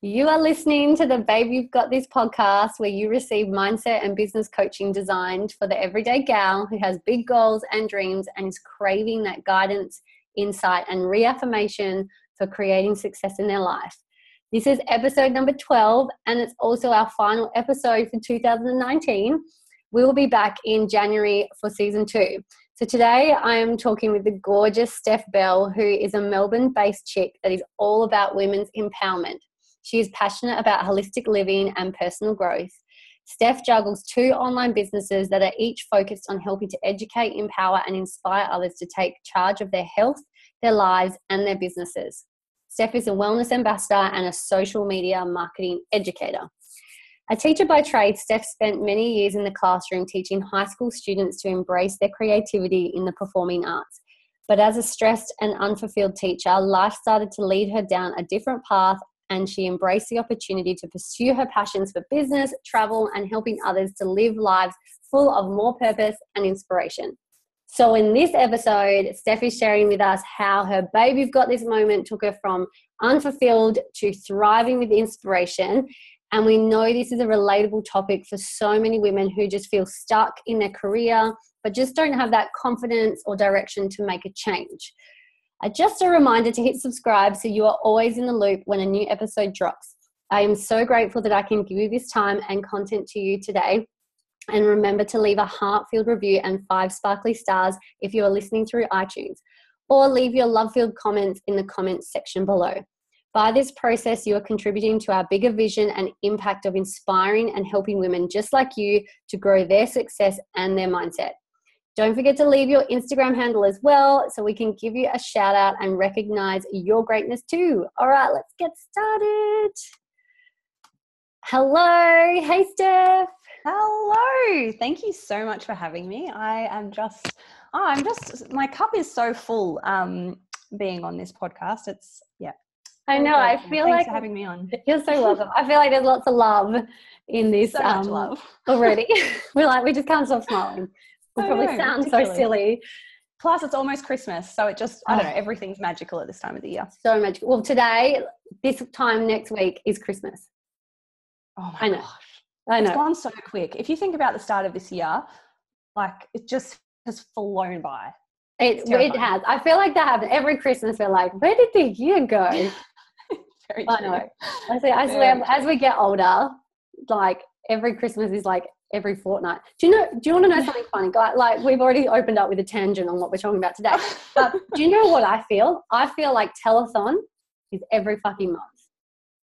You are listening to the Babe You've Got This podcast where you receive mindset and business coaching designed for the everyday gal who has big goals and dreams and is craving that guidance, insight, and reaffirmation for creating success in their life. This is episode number 12, and it's also our final episode for 2019. We will be back in January for season two. So today I am talking with the gorgeous Steph Bell, who is a Melbourne based chick that is all about women's empowerment. She is passionate about holistic living and personal growth. Steph juggles two online businesses that are each focused on helping to educate, empower, and inspire others to take charge of their health, their lives, and their businesses. Steph is a wellness ambassador and a social media marketing educator. A teacher by trade, Steph spent many years in the classroom teaching high school students to embrace their creativity in the performing arts. But as a stressed and unfulfilled teacher, life started to lead her down a different path, and she embraced the opportunity to pursue her passions for business, travel, and helping others to live lives full of more purpose and inspiration. So, in this episode, Steph is sharing with us how her Babe You've Got This moment took her from unfulfilled to thriving with inspiration and we know this is a relatable topic for so many women who just feel stuck in their career, but just don't have that confidence or direction to make a change. Uh, just a reminder to hit subscribe so you are always in the loop when a new episode drops. I am so grateful that I can give you this time and content to you today. And remember to leave a heart filled review and five sparkly stars if you are listening through iTunes, or leave your love filled comments in the comments section below. By this process, you are contributing to our bigger vision and impact of inspiring and helping women just like you to grow their success and their mindset. Don't forget to leave your Instagram handle as well so we can give you a shout out and recognize your greatness too. All right, let's get started. Hello. Hey, Steph. Hello. Thank you so much for having me. I am just, oh, I'm just, my cup is so full um, being on this podcast. It's, yeah, I know. I feel Thanks like for having me on. You're so welcome. I feel like there's lots of love in this So much love. already. we're like we just can't stop smiling. I probably oh, know, sound so silly. Plus, it's almost Christmas, so it just I don't Oh. know. Everything's magical at this time of the year. So magical. Well, today, this time next week is Christmas. Oh my I know. gosh, I it's know. gone so quick. If you think about the start of this year, like it just has flown by. It, it's it has. I feel like that happens every Christmas. We're like, where did the year go? Very I know. I say, as, Very we, as we get older, like every Christmas is like every fortnight. Do you know? Do you want to know something funny? Like, like we've already opened up with a tangent on what we're talking about today. But do you know what I feel? I feel like telethon is every fucking month.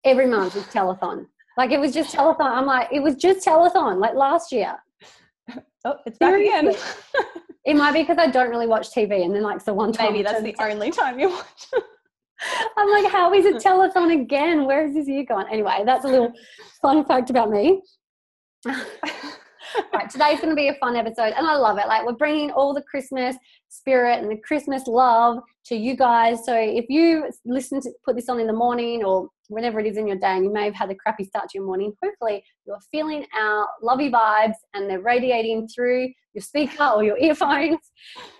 Every month is telethon. Like it was just telethon. I'm like, it was just telethon. Like last year. oh, it's back again. It might be because I don't really watch TV, and then like the one time Maybe that's the only time you watch. I'm like, how is it telethon again? Where is this year gone? Anyway, that's a little fun fact about me. right, today's going to be a fun episode, and I love it. Like, we're bringing all the Christmas spirit and the Christmas love to you guys. So, if you listen to put this on in the morning or whenever it is in your day, and you may have had a crappy start to your morning, hopefully you're feeling our lovey vibes and they're radiating through your speaker or your earphones,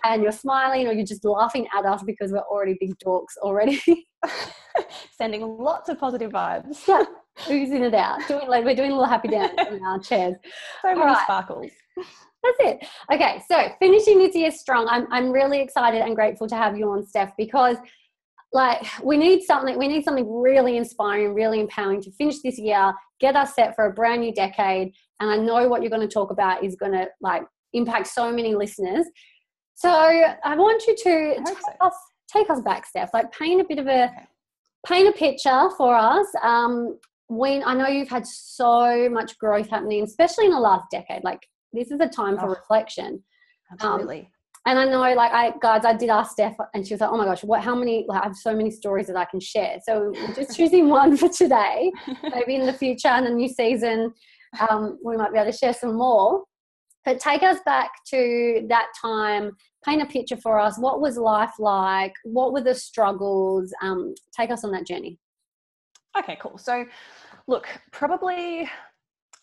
and you're smiling or you're just laughing at us because we're already big dorks already. Sending lots of positive vibes. yeah, oozing it out. Doing like we're doing a little happy dance in our chairs. So many Alright. sparkles. That's it. Okay, so finishing this year strong. I'm I'm really excited and grateful to have you on, Steph, because like we need something. We need something really inspiring, really empowering to finish this year, get us set for a brand new decade. And I know what you're going to talk about is going to like impact so many listeners. So I want you to take so. us take us back, Steph. Like paint a bit of a Okay. paint a picture for us. Um, when I know you've had so much growth happening, especially in the last decade. Like this is a time for Oh. reflection. Absolutely. And I know, like, I guys, I did ask Steph, and she was like, "Oh my gosh, what? How many? Like, I have so many stories that I can share." So we're just choosing one for today. Maybe in the future, in the new season, um, we might be able to share some more. But take us back to that time. Paint a picture for us. What was life like? What were the struggles? Um, take us on that journey. Okay, cool. So, look, probably,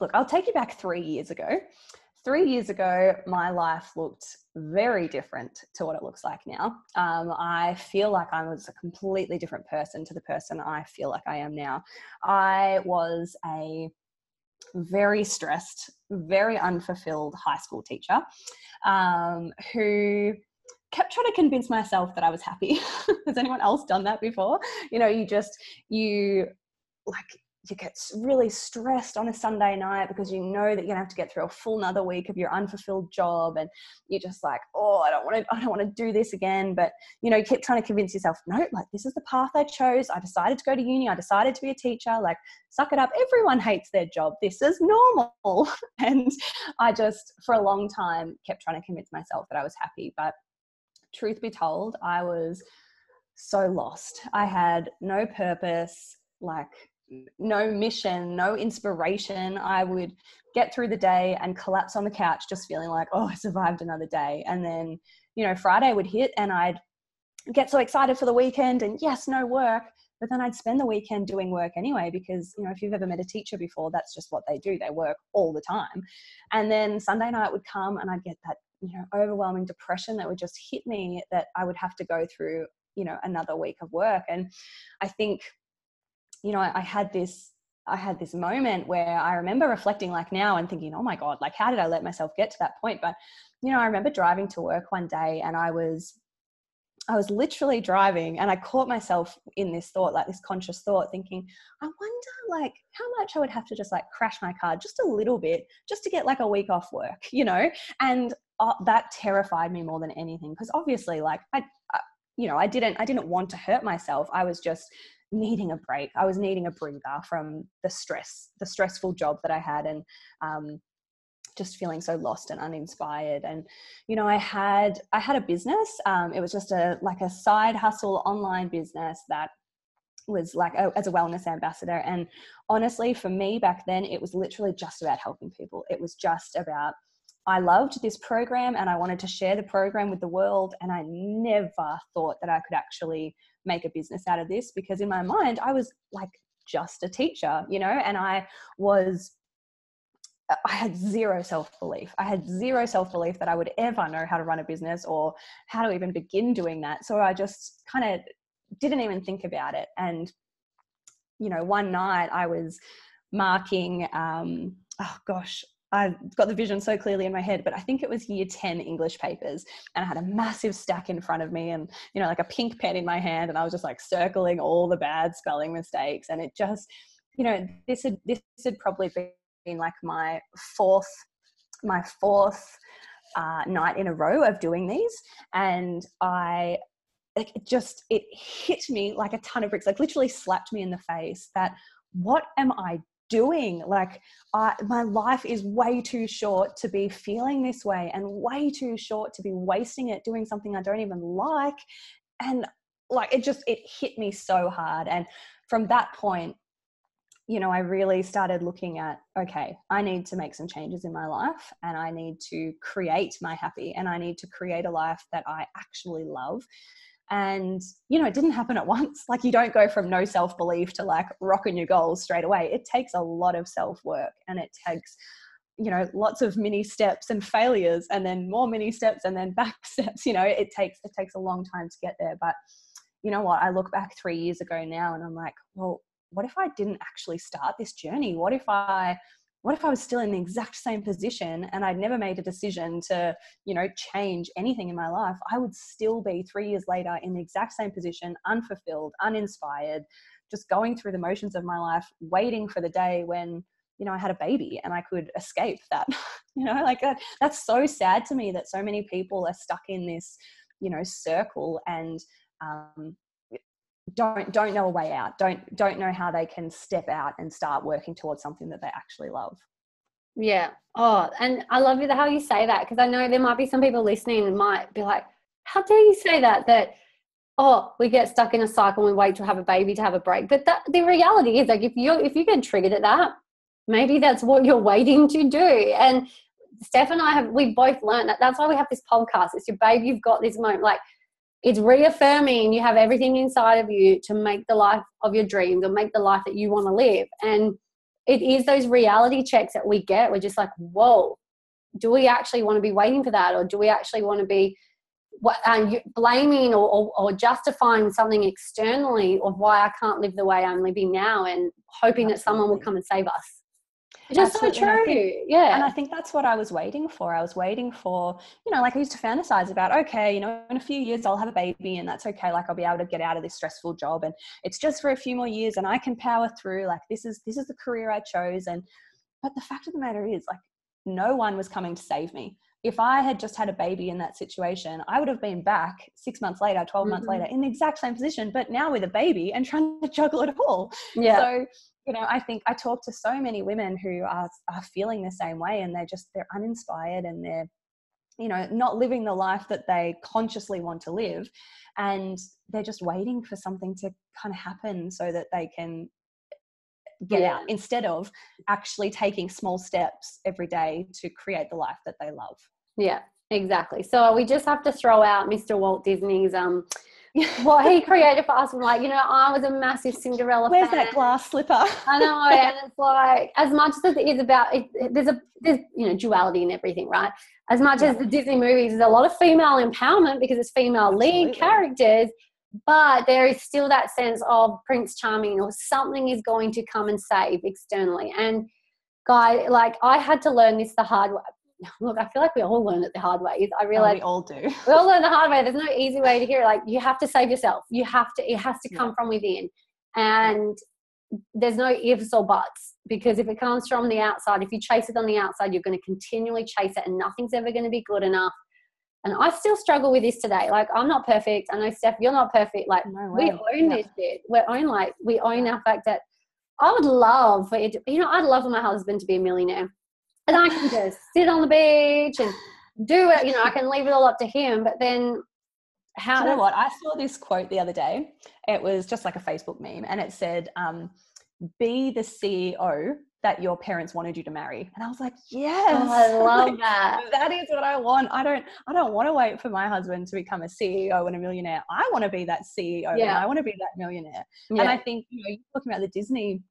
look, I'll take you back three years ago. Three years ago, my life looked very different to what it looks like now. Um, I feel like I was a completely different person to the person I feel like I am now. I was a very stressed, very unfulfilled high school teacher um, who kept trying to convince myself that I was happy. Has anyone else done that before? You know, you just, you like you get really stressed on a Sunday night because you know that you're gonna have to get through a full another week of your unfulfilled job, and you're just like, oh, I don't want to, I don't want to do this again. But you know, you keep trying to convince yourself, no, like this is the path I chose. I decided to go to uni. I decided to be a teacher. Like, suck it up. Everyone hates their job. This is normal. and I just, for a long time, kept trying to convince myself that I was happy. But truth be told, I was so lost. I had no purpose. Like no mission, no inspiration. I would get through the day and collapse on the couch, just feeling like, oh, I survived another day. And then, you know, Friday would hit and I'd get so excited for the weekend and yes, no work. But then I'd spend the weekend doing work anyway, because, you know, if you've ever met a teacher before, that's just what they do. They work all the time. And then Sunday night would come and I'd get that, you know, overwhelming depression that would just hit me that I would have to go through, you know, another week of work. And I think you know, I, had this I had this moment where I remember reflecting like now and thinking, oh my God, like how did I let myself get to that point? But, you know, I remember driving to work one day and I was, I was literally driving and I caught myself in this thought, like this conscious thought, thinking, I wonder like how much I would have to just like crash my car just a little bit just to get like a week off work, you know? And uh, that terrified me more than anything because obviously like I, I you know, I didn't, I didn't want to hurt myself. I was just needing a break. I was needing a breather from the stress, the stressful job that I had, and um, just feeling so lost and uninspired. And you know, I had I had a business. Um, it was just a like a side hustle online business that was like a, as a wellness ambassador. And honestly, for me back then, it was literally just about helping people. It was just about I loved this program and I wanted to share the program with the world. And I never thought that I could actually make a business out of this because in my mind I was like just a teacher, you know, and I was I had zero self belief. I had zero self belief that I would ever know how to run a business or how to even begin doing that. So I just kind of didn't even think about it. And, you know, one night I was marking, um, oh gosh, I've got the vision so clearly in my head, but I think it was year 10 English papers. And I had a massive stack in front of me and, you know, like a pink pen in my hand. And I was just like circling all the bad spelling mistakes. And it just, you know, this had, this had probably been like my fourth, my fourth uh, night in a row of doing these. And I, it just, it hit me like a ton of bricks, like literally slapped me in the face that what am I doing like I, my life is way too short to be feeling this way and way too short to be wasting it doing something i don't even like. And like it just it hit me so hard. And from that point you know i really started looking at okay i need to make some changes in my life and i need to create my happy and i need to create a life that i actually love and you know it didn't happen at once. Like you don't go from no self belief to like rocking your goals straight away. It takes a lot of self work and it takes you know lots of mini steps and failures and then more mini steps and then back steps you know it takes it takes a long time to get there. But you know what? I look back 3 years ago now and i'm like well what if i didn't actually start this journey? What if i what if I was still in the exact same position and I'd never made a decision to, you know, change anything in my life? I would still be three years later in the exact same position, unfulfilled, uninspired, just going through the motions of my life, waiting for the day when, you know, I had a baby and I could escape that. you know, like that, that's so sad to me that so many people are stuck in this, you know, circle and um, don't don't know a way out. Don't don't know how they can step out and start working towards something that they actually love. Yeah. Oh and i love it how you say that because i know there might be some people listening and might be like how dare you say that that oh we get stuck in a cycle and we wait to have a baby to have a break. But that the reality is like if you if you get triggered at that maybe that's what you're waiting to do. And steph and i have we both learned that that's why we have this podcast. It's your baby you've got this moment like it's reaffirming you have everything inside of you to make the life of your dreams or make the life that you want to live and it is those reality checks that we get we're just like whoa do we actually want to be waiting for that or do we actually want to be what, uh, blaming or, or, or, justifying something externally of why I can't live the way I'm living now and hoping Absolutely. that someone will come and save us. Which is so true. Think, yeah. And I think that's what I was waiting for. I was waiting for, you know, like I used to fantasize about, okay, you know, in a few years I'll have a baby and that's okay. Like I'll be able to get out of this stressful job and it's just for a few more years and I can power through. Like this is this is the career I chose. And but the fact of the matter is like no one was coming to save me if I had just had a baby in that situation, I would have been back six months later, 12 mm-hmm. months later in the exact same position, but now with a baby and trying to juggle it all. Yeah. So, you know, I think I talk to so many women who are, are feeling the same way and they're just, they're uninspired and they're, you know, not living the life that they consciously want to live. And they're just waiting for something to kind of happen so that they can get yeah. out instead of actually taking small steps every day to create the life that they love. Yeah, exactly. So we just have to throw out Mr. Walt Disney's um what he created for us. I'm like, you know, I was a massive Cinderella. Where's fan. that glass slipper? I know, and it's like as much as it is about it, there's a there's you know duality in everything, right? As much yeah. as the Disney movies is a lot of female empowerment because it's female Absolutely. lead characters, but there is still that sense of Prince Charming or something is going to come and save externally. And guy, like I had to learn this the hard way look, I feel like we all learn it the hard way. I realize we all do. we all learn the hard way. There's no easy way to hear it. Like you have to save yourself. You have to. It has to come yeah. from within, and there's no ifs or buts because if it comes from the outside, if you chase it on the outside, you're going to continually chase it, and nothing's ever going to be good enough. And I still struggle with this today. Like I'm not perfect. I know Steph, you're not perfect. Like no we own yeah. this bit. We own like we own our fact that I would love for it. You know, I'd love for my husband to be a millionaire and I can just sit on the beach and do it. You know, I can leave it all up to him. But then, how? Do you know what? I saw this quote the other day. It was just like a Facebook meme, and it said, um, "Be the CEO that your parents wanted you to marry." And I was like, "Yes, oh, I love like, that. That is what I want. I don't. I don't want to wait for my husband to become a CEO and a millionaire. I want to be that CEO. Yeah. and I want to be that millionaire." Yeah. And I think you know, you're talking about the Disney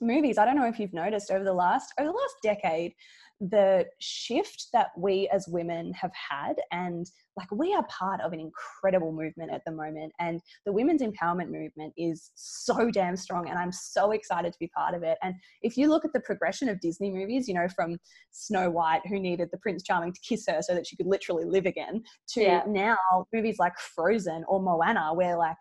movies i don't know if you've noticed over the last over the last decade the shift that we as women have had and like we are part of an incredible movement at the moment and the women's empowerment movement is so damn strong and i'm so excited to be part of it and if you look at the progression of disney movies you know from snow white who needed the prince charming to kiss her so that she could literally live again to yeah. now movies like frozen or moana where like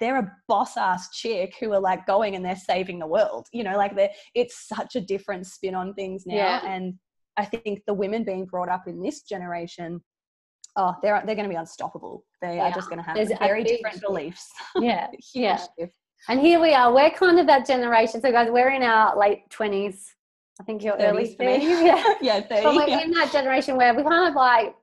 they're a boss ass chick who are like going and they're saving the world. You know, like they it's such a different spin on things now. Yeah. And I think the women being brought up in this generation, oh, they're they're going to be unstoppable. They yeah. are just going to have very different shift. beliefs. Yeah, yeah. Shift. And here we are. We're kind of that generation. So, guys, we're in our late twenties. I think you're early 30s. Yeah, yeah, 30, but we're yeah. in that generation where we kind of like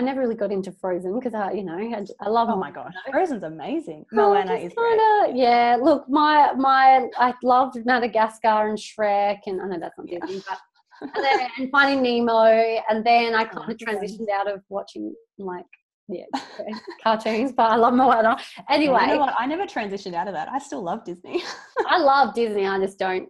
I never really got into Frozen because I, you know, I, I love. Oh my gosh, Frozen's amazing. Moana is kinda, great. Yeah, look, my my I loved Madagascar and Shrek, and I know that's not yeah. Disney, but and, then, and Finding Nemo, and then I oh, kind of transitioned out of watching like yeah cartoons, but I love Moana. Anyway, you know what? I never transitioned out of that. I still love Disney. I love Disney. I just don't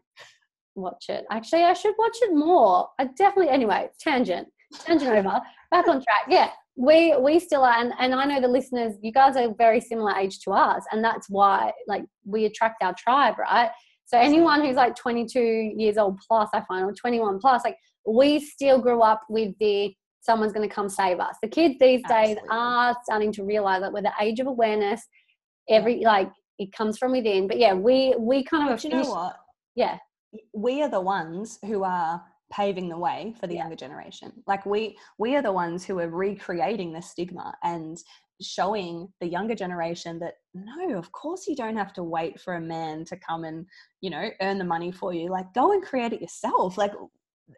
watch it. Actually, I should watch it more. I definitely. Anyway, tangent tangent over back on track yeah we we still are and, and i know the listeners you guys are very similar age to us and that's why like we attract our tribe right? So anyone who's like 22 years old plus i find or 21 plus like we still grew up with the someone's going to come save us. The kids these days Absolutely. are starting to realize that with the age of awareness every like it comes from within. But yeah we we kind of you know what? Yeah. We are the ones who are paving the way for the yeah. younger generation. Like we we are the ones who are recreating the stigma and showing the younger generation that no of course you don't have to wait for a man to come and you know earn the money for you. Like go and create it yourself. Like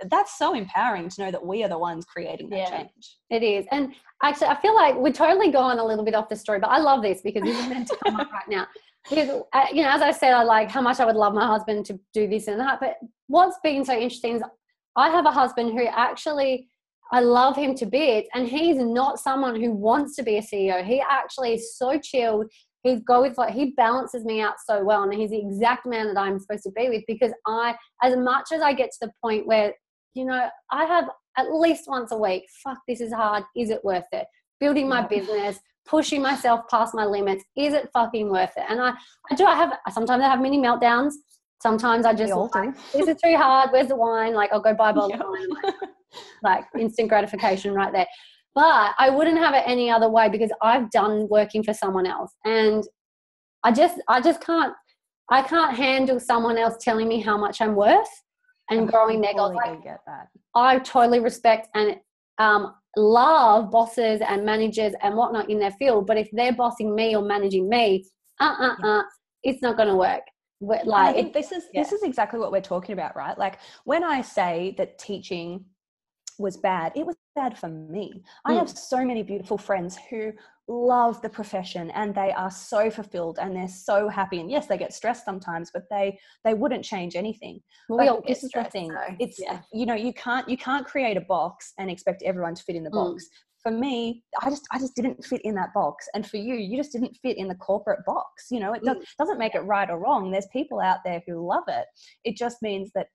that's so empowering to know that we are the ones creating that yeah, change. It is. And actually i feel like we're totally going a little bit off the story but i love this because this is meant to come up right now. Because uh, you know as i said i like how much i would love my husband to do this and that but what's been so interesting is I have a husband who actually I love him to bits, and he's not someone who wants to be a CEO. He actually is so chilled. He go with like he balances me out so well, and he's the exact man that I'm supposed to be with because I, as much as I get to the point where you know I have at least once a week. Fuck, this is hard. Is it worth it? Building my business, pushing myself past my limits. Is it fucking worth it? And I, I do. I have sometimes I have mini meltdowns. Sometimes I just like, this is too hard. Where's the wine? Like I'll go buy a bottle yep. of wine. Like, like instant gratification right there. But I wouldn't have it any other way because I've done working for someone else, and I just I just can't I can't handle someone else telling me how much I'm worth and growing their goals. Like, get that. I totally respect and um, love bosses and managers and whatnot in their field, but if they're bossing me or managing me, uh uh uh, it's not going to work. Like I think this is yeah. this is exactly what we're talking about, right? Like when I say that teaching was bad, it was bad for me. Mm. I have so many beautiful friends who love the profession and they are so fulfilled and they're so happy and yes they get stressed sometimes but they they wouldn't change anything well, but this is the thing though. it's yeah. you know you can't you can't create a box and expect everyone to fit in the mm. For me i just i just didn't fit in that box and for you you just didn't fit in the corporate box you know it does, mm. doesn't make it right or wrong there's people out there who love it it just means that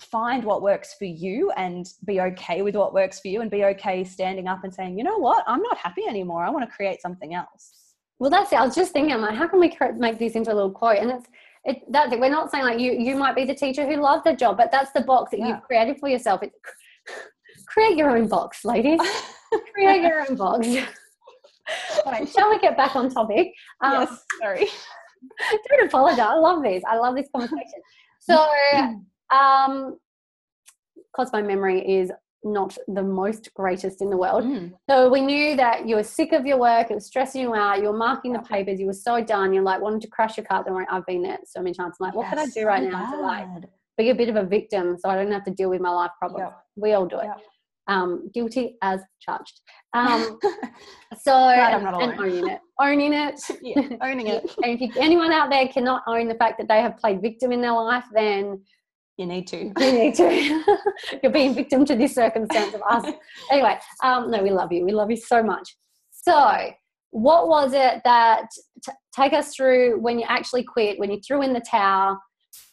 find what works for you and be okay with what works for you and be okay standing up and saying, you know what, I'm not happy anymore. I want to create something else. Well, that's it. I was just thinking, like, how can we make this into a little quote? And it's, it, that's it. We're not saying like you, you might be the teacher who loves the job, but that's the box that yeah. you've created for yourself. It, create your own box, ladies. create your own box. All right, shall we get back on topic? Um, yes, sorry. Don't apologize. I love this. I love this conversation. So um, because my memory is not the most greatest in the world. Mm. So we knew that you were sick of your work, it was stressing you out, you were marking the papers, you were so done, you're like wanting to crash your car. Don't worry, I've been there so many times. I'm like, what yes, can I do right so now bad. to like be a bit of a victim so I don't have to deal with my life problems? Yep. We all do it. Yep. Um, guilty as charged. Um, so and owning it, owning it, yeah, owning it. and if you, anyone out there cannot own the fact that they have played victim in their life, then you need to. You need to. You're being victim to this circumstance of us. anyway, um, no, we love you. We love you so much. So, what was it that t- take us through when you actually quit, when you threw in the towel?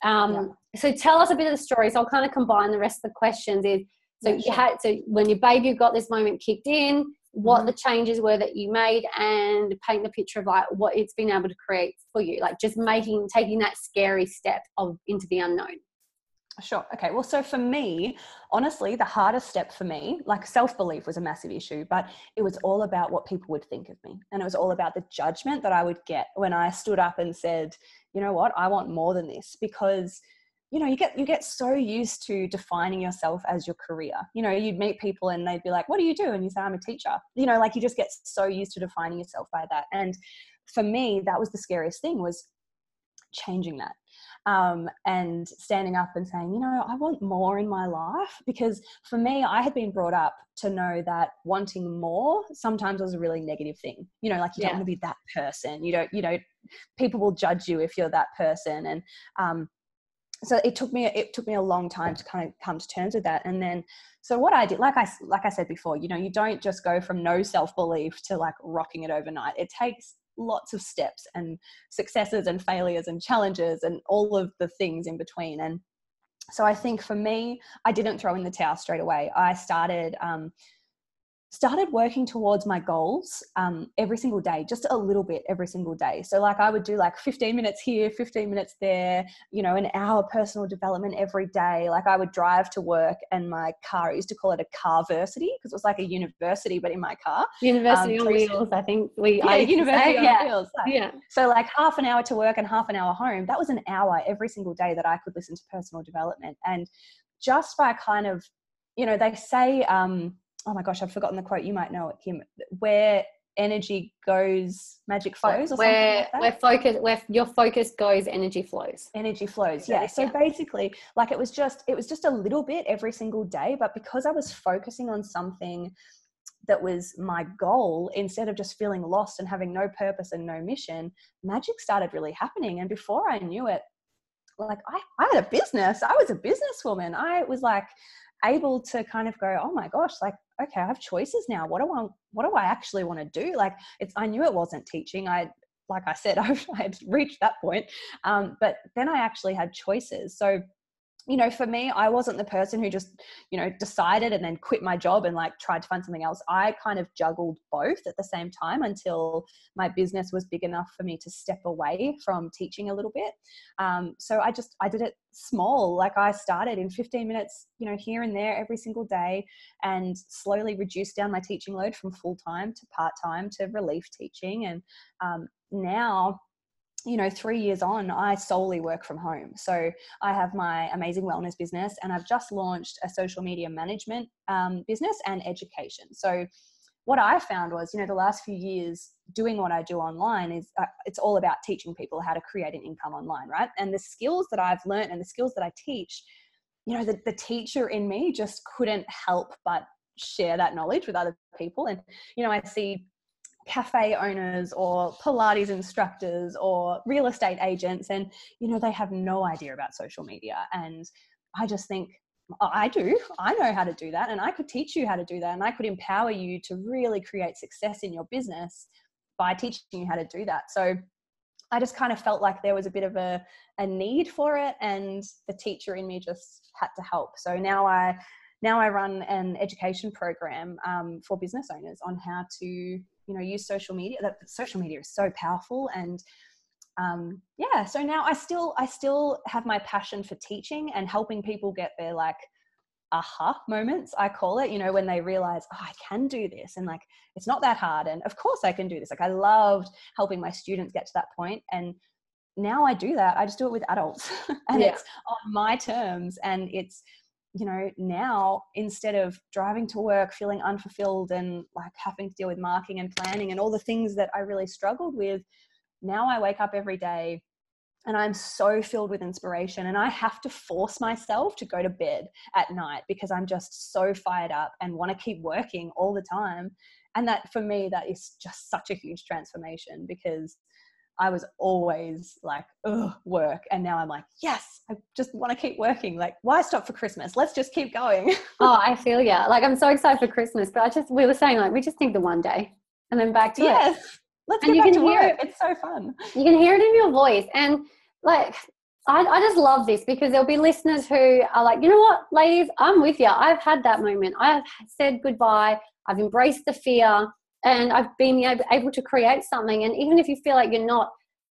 Um, yeah. So, tell us a bit of the story. So, I'll kind of combine the rest of the questions. Is so you had so when your baby got this moment kicked in, what mm-hmm. the changes were that you made, and paint the picture of like what it's been able to create for you, like just making taking that scary step of into the unknown. Sure. Okay. Well, so for me, honestly, the hardest step for me, like self belief was a massive issue, but it was all about what people would think of me. And it was all about the judgment that I would get when I stood up and said, you know what, I want more than this because you know you get you get so used to defining yourself as your career you know you'd meet people and they'd be like what do you do and you say i'm a teacher you know like you just get so used to defining yourself by that and for me that was the scariest thing was changing that um, and standing up and saying, you know, I want more in my life. Because for me, I had been brought up to know that wanting more sometimes was a really negative thing. You know, like you yeah. don't want to be that person. You don't, you know, people will judge you if you're that person. And um, so it took me it took me a long time to kind of come to terms with that. And then so what I did, like I like I said before, you know, you don't just go from no self belief to like rocking it overnight. It takes lots of steps and successes and failures and challenges and all of the things in between. And so I think for me, I didn't throw in the towel straight away. I started um, started working towards my goals um, every single day, just a little bit every single day. So, like, I would do like 15 minutes here, 15 minutes there, you know, an hour personal development every day. Like, I would drive to work and my car, I used to call it a car versity because it was like a university, but in my car. University um, on wheels, I think we, yeah, university on yeah. wheels. Like, yeah. So, like, half an hour to work and half an hour home, that was an hour every single day that I could listen to personal development. And just by kind of, you know, they say, um, oh my gosh, I've forgotten the quote. You might know it, Kim. Where energy goes, magic flows. where like where focus, where your focus goes, energy flows. Energy flows. Yeah. So yeah. basically, like it was just it was just a little bit every single day, but because I was focusing on something that was my goal instead of just feeling lost and having no purpose and no mission magic started really happening and before i knew it like I, I had a business i was a businesswoman i was like able to kind of go oh my gosh like okay, I have choices now. What do I what do I actually want to do? Like it's I knew it wasn't teaching. I like I said, I had reached that point. Um, but then I actually had choices. So you know, for me, I wasn't the person who just, you know, decided and then quit my job and like tried to find something else. I kind of juggled both at the same time until my business was big enough for me to step away from teaching a little bit. Um, so I just, I did it small. Like I started in 15 minutes, you know, here and there every single day and slowly reduced down my teaching load from full time to part time to relief teaching. And um, now, you know, three years on, I solely work from home. So I have my amazing wellness business, and I've just launched a social media management um, business and education. So what I found was, you know, the last few years doing what I do online is uh, it's all about teaching people how to create an income online, right? And the skills that I've learned and the skills that I teach, you know, the, the teacher in me just couldn't help but share that knowledge with other people. And, you know, I see cafe owners or pilates instructors or real estate agents and you know they have no idea about social media. And i just think i do. I know how to do that and i could teach you how to do that and i could empower you to really create success in your business by teaching you how to do that. So i just kind of felt like there was a bit of a, a need for it and the teacher in me just had to help. So now i now I run an education program um, for business owners on how to you know use social media that social media is so powerful and um, yeah so now i still i still have my passion for teaching and helping people get their like aha moments i call it you know when they realize oh i can do this and like it's not that hard and of course i can do this like i loved helping my students get to that point and now i do that i just do it with adults and yeah. it's on my terms and it's you know now instead of driving to work feeling unfulfilled and like having to deal with marking and planning and all the things that i really struggled with now i wake up every day and i'm so filled with inspiration and i have to force myself to go to bed at night because i'm just so fired up and want to keep working all the time. And that for me that is just such a huge transformation because I was always like, ugh, work. And now I'm like, yes, I just want to keep working. Like, why stop for Christmas? Let's just keep going. oh, I feel yeah. Like, I'm so excited for Christmas, but I just, we were saying, like, we just need the one day and then back to yes. it. Let's and get back to work. It. It's so fun. You can hear it in your voice. And like, I, I just love this because there'll be listeners who are like, you know what, ladies, I'm with you. I've had that moment. I've said goodbye. I've embraced the fear and I've been able to create something. And even if you feel like you're not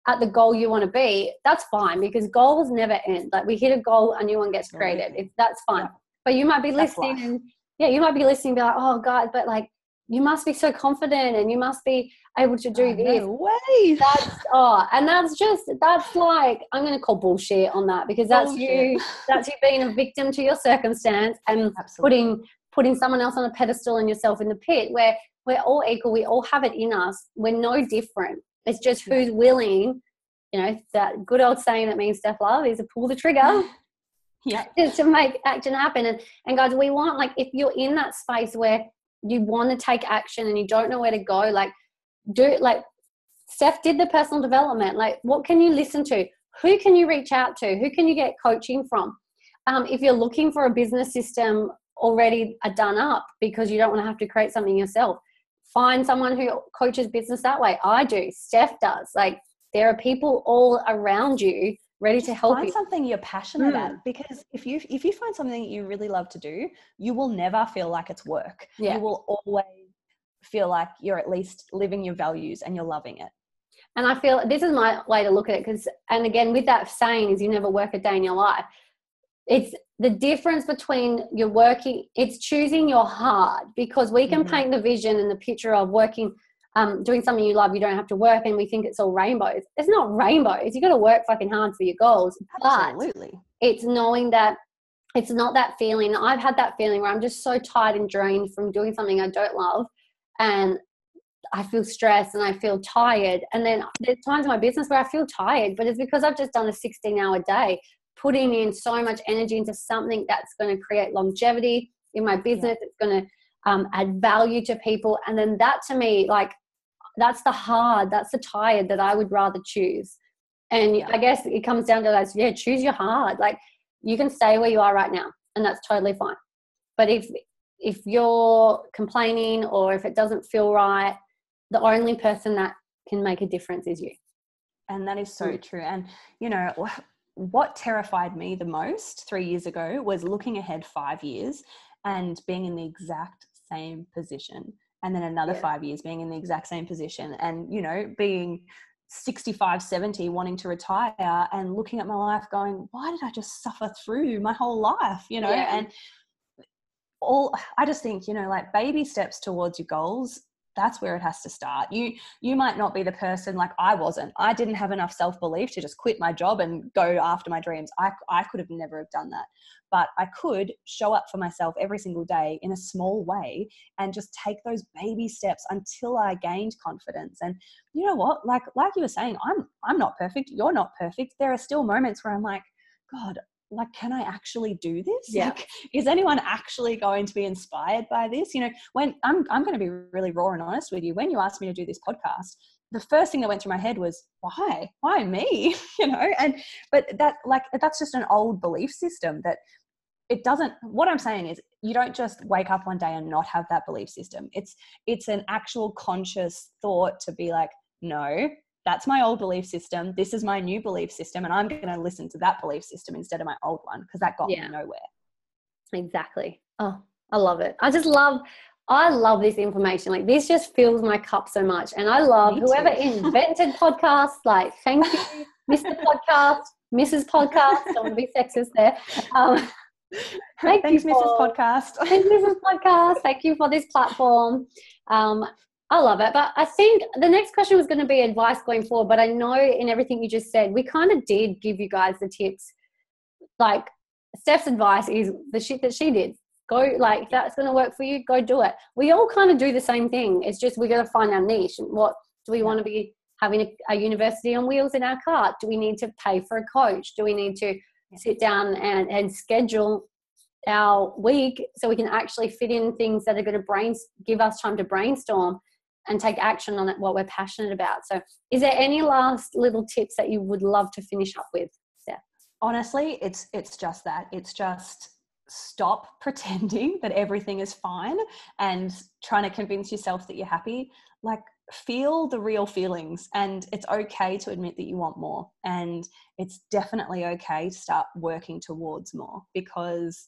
at the goal you want to be, that's fine because goals never end. Like we hit a goal, a new one gets created. If that's fine. Yeah. But you might be that's listening life. and yeah, you might be listening and be like, oh God, but like you must be so confident and you must be able to do oh, this. No way. That's oh, and that's just that's like I'm gonna call bullshit on that because that's bullshit. you that's you being a victim to your circumstance and Absolutely. putting putting someone else on a pedestal and yourself in the pit where we're all equal, we all have it in us. We're no different. It's just who's willing, you know, that good old saying that means Steph Love is to pull the trigger. yeah. Just to make action happen. And and guys, we want like if you're in that space where you want to take action and you don't know where to go, like do like Steph did the personal development. Like what can you listen to? Who can you reach out to? Who can you get coaching from? Um, if you're looking for a business system already done up because you don't want to have to create something yourself, find someone who coaches business that way. I do. Steph does. Like there are people all around you ready to help you. find you. something you're passionate mm. at because if you if you find something that you really love to do, you will never feel like it's work. Yeah. You will always feel like you're at least living your values and you're loving it. And I feel this is my way to look at it because, and again, with that saying is you never work a day in your life it's the difference between your working it's choosing your heart because we can mm-hmm. paint the vision and the picture of working um, doing something you love you don't have to work and we think it's all rainbows. It's not rainbows. You got to work fucking hard for your goals absolutely. but it's knowing that it's not that feeling. I've had that feeling where i'm just so tired and drained from doing something i don't love and I feel stressed and I feel tired. And then there's times in my business where I feel tired, but it's because I've just done a 16 hour day putting in so much energy into something that's going to create longevity in my business. Yeah. It's going to um, add value to people. And then that to me, like, that's the hard, that's the tired that I would rather choose. And yeah. I guess it comes down to that, yeah, choose your hard. Like, you can stay where you are right now, and that's totally fine. But if if you're complaining or if it doesn't feel right, the only person that can make a difference is you. And that is so mm. true. And you know, what terrified me the most three years ago was looking ahead five years and being in the exact same position and then another yeah. five years being in the exact same position and you know being 65 70 wanting to retire and looking at my life going why did i just suffer through my whole life you know yeah. and all i just think you know like baby steps towards your goals that's where it has to start. You you might not be the person like i wasn't. I didn't have enough self-belief to just quit my job and go after my dreams. I, I could have never have done that. But i could show up for myself every single day in a small way and just take those baby steps until i gained confidence. And you know what? Like like you were saying i'm i'm not perfect. You're not perfect. There are still moments where i'm like god like can i actually do this? Yeah. like is anyone actually going to be inspired by this? You know when i'm i'm going to be really raw and honest with you when you asked me to do this podcast the first thing that went through my head was why? Why me? You know and but that like that's just an old belief system that it doesn't what i'm saying is you don't just wake up one day and not have that belief system. It's it's an actual conscious thought to be like no that's my old belief system. This is my new belief system. And I'm going to listen to that belief system instead of my old one because that got yeah. me nowhere. Exactly. Oh, I love it. I just love, I love this information. Like this just fills my cup so much. And I love whoever invented podcasts. Like, thank you, Mr. Podcast, Mrs. Podcast. Don't want to be sexist there. Um, thank Thanks, you for, Mrs. Podcast. Thanks, Mrs. Podcast. Thank you for this platform. Um, I love it. But I think the next question was going to be advice going forward. But I know in everything you just said, we kind of did give you guys the tips. Like Steph's advice is the shit that she did. Go, like, that's going to work for you, go do it. We all kind of do the same thing. It's just we got to find our niche. What do we want to be having a, a, university on wheels in our cart? Do we need to pay for a coach? Do we need to sit down and, and schedule our week so we can actually fit in things that are going to brain give us time to brainstorm and take action on it what we're passionate about. So is there any last little tips that you would love to finish up with Steph? honestly it's it's just that. It's just stop pretending that everything is fine and trying to convince yourself that you're happy. Like feel the real feelings and it's okay to admit that you want more and it's definitely okay to start working towards more because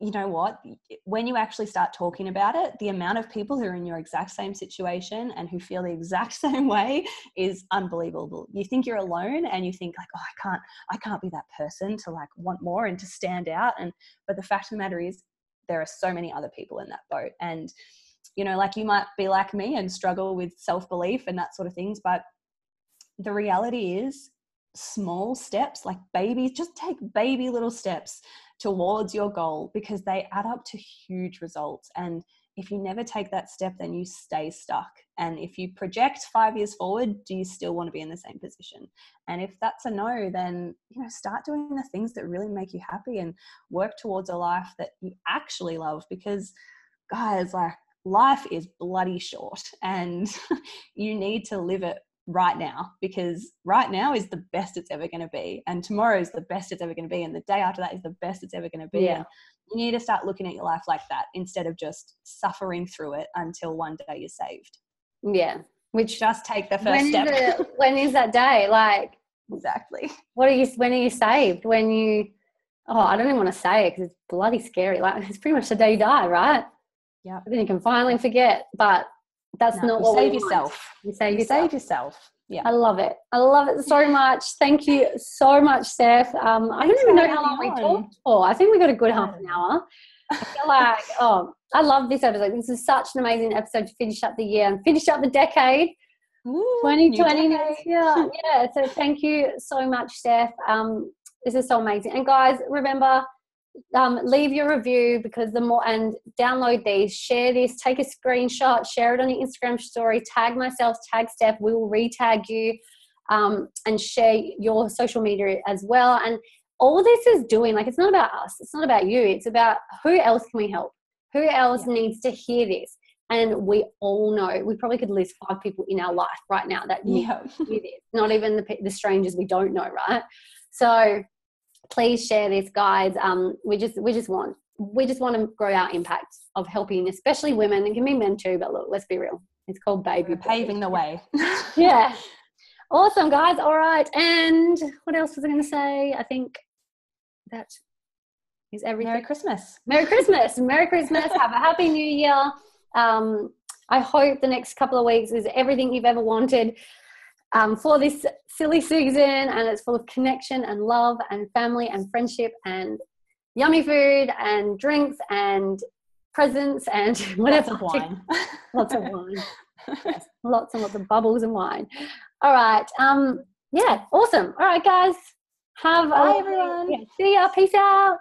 you know what when you actually start talking about it the amount of people who are in your exact same situation and who feel the exact same way is unbelievable. You think you're alone and you think like oh i can't i can't be that person to like want more and to stand out and but the fact of the matter is there are so many other people in that boat. And you know like you might be like me and struggle with self-belief and that sort of things but the reality is small steps like babies just take baby little steps towards your goal because they add up to huge results. And if you never take that step, then you stay stuck. And if you project five years forward, do you still want to be in the same position? And if that's a no, then you know start doing the things that really make you happy and work towards a life that you actually love. Because guys, like life is bloody short, and you need to live it right now because right now is the best it's ever going to be and tomorrow is the best it's ever going to be and the day after that is the best it's ever going to be yeah. you need to start looking at your life like that instead of just suffering through it until one day you're saved. Yeah which just take the first when step. is it, when is that day? Like exactly. what are you when are you saved? When you oh i don't even want to say it because it's bloody scary like it's pretty much the day you die right? Yeah then you can finally forget but that's no, not what save yourself. You save you yourself. Save yourself. Yeah. I love it. I love it so much. Thank you so much, Steph. Um, I don't even know how long we talked for. I think we got a good half an hour. I feel like, oh, I love this episode. This is such an amazing episode to finish up the year and finish up the decade. Ooh, 2020 yeah yeah so thank you so much steph um, this is so amazing and guys remember um, leave your review because the more and download these share this take a screenshot share it on your instagram story tag myself tag steph we will retag you um, and share your social media as well and all this is doing like it's not about us it's not about you it's about who else can we help who else yeah. needs to hear this and we all know we probably could list five people in our life right now that need yeah. to hear this not even the, the strangers we don't know right so please share this guys um, we just we just want we just want to grow our impact of helping especially women and can be men too but look let's be real it's called baby We're paving the way yeah Awesome, guys. All right. And what else was I going to say? I think that is everything. Merry Christmas. Merry Christmas. Merry Christmas. Have a happy new year. Um, I hope the next couple of weeks is everything you've ever wanted um, for this silly season and it's full of connection and love and family and friendship and yummy food and drinks and presents and whatever. Lots of wine. lots of wine. yes, lots and lots of bubbles and wine. All right. Um, yeah, awesome. All right, guys. Have Bye, a, everyone. Yeah, see ya. Peace out.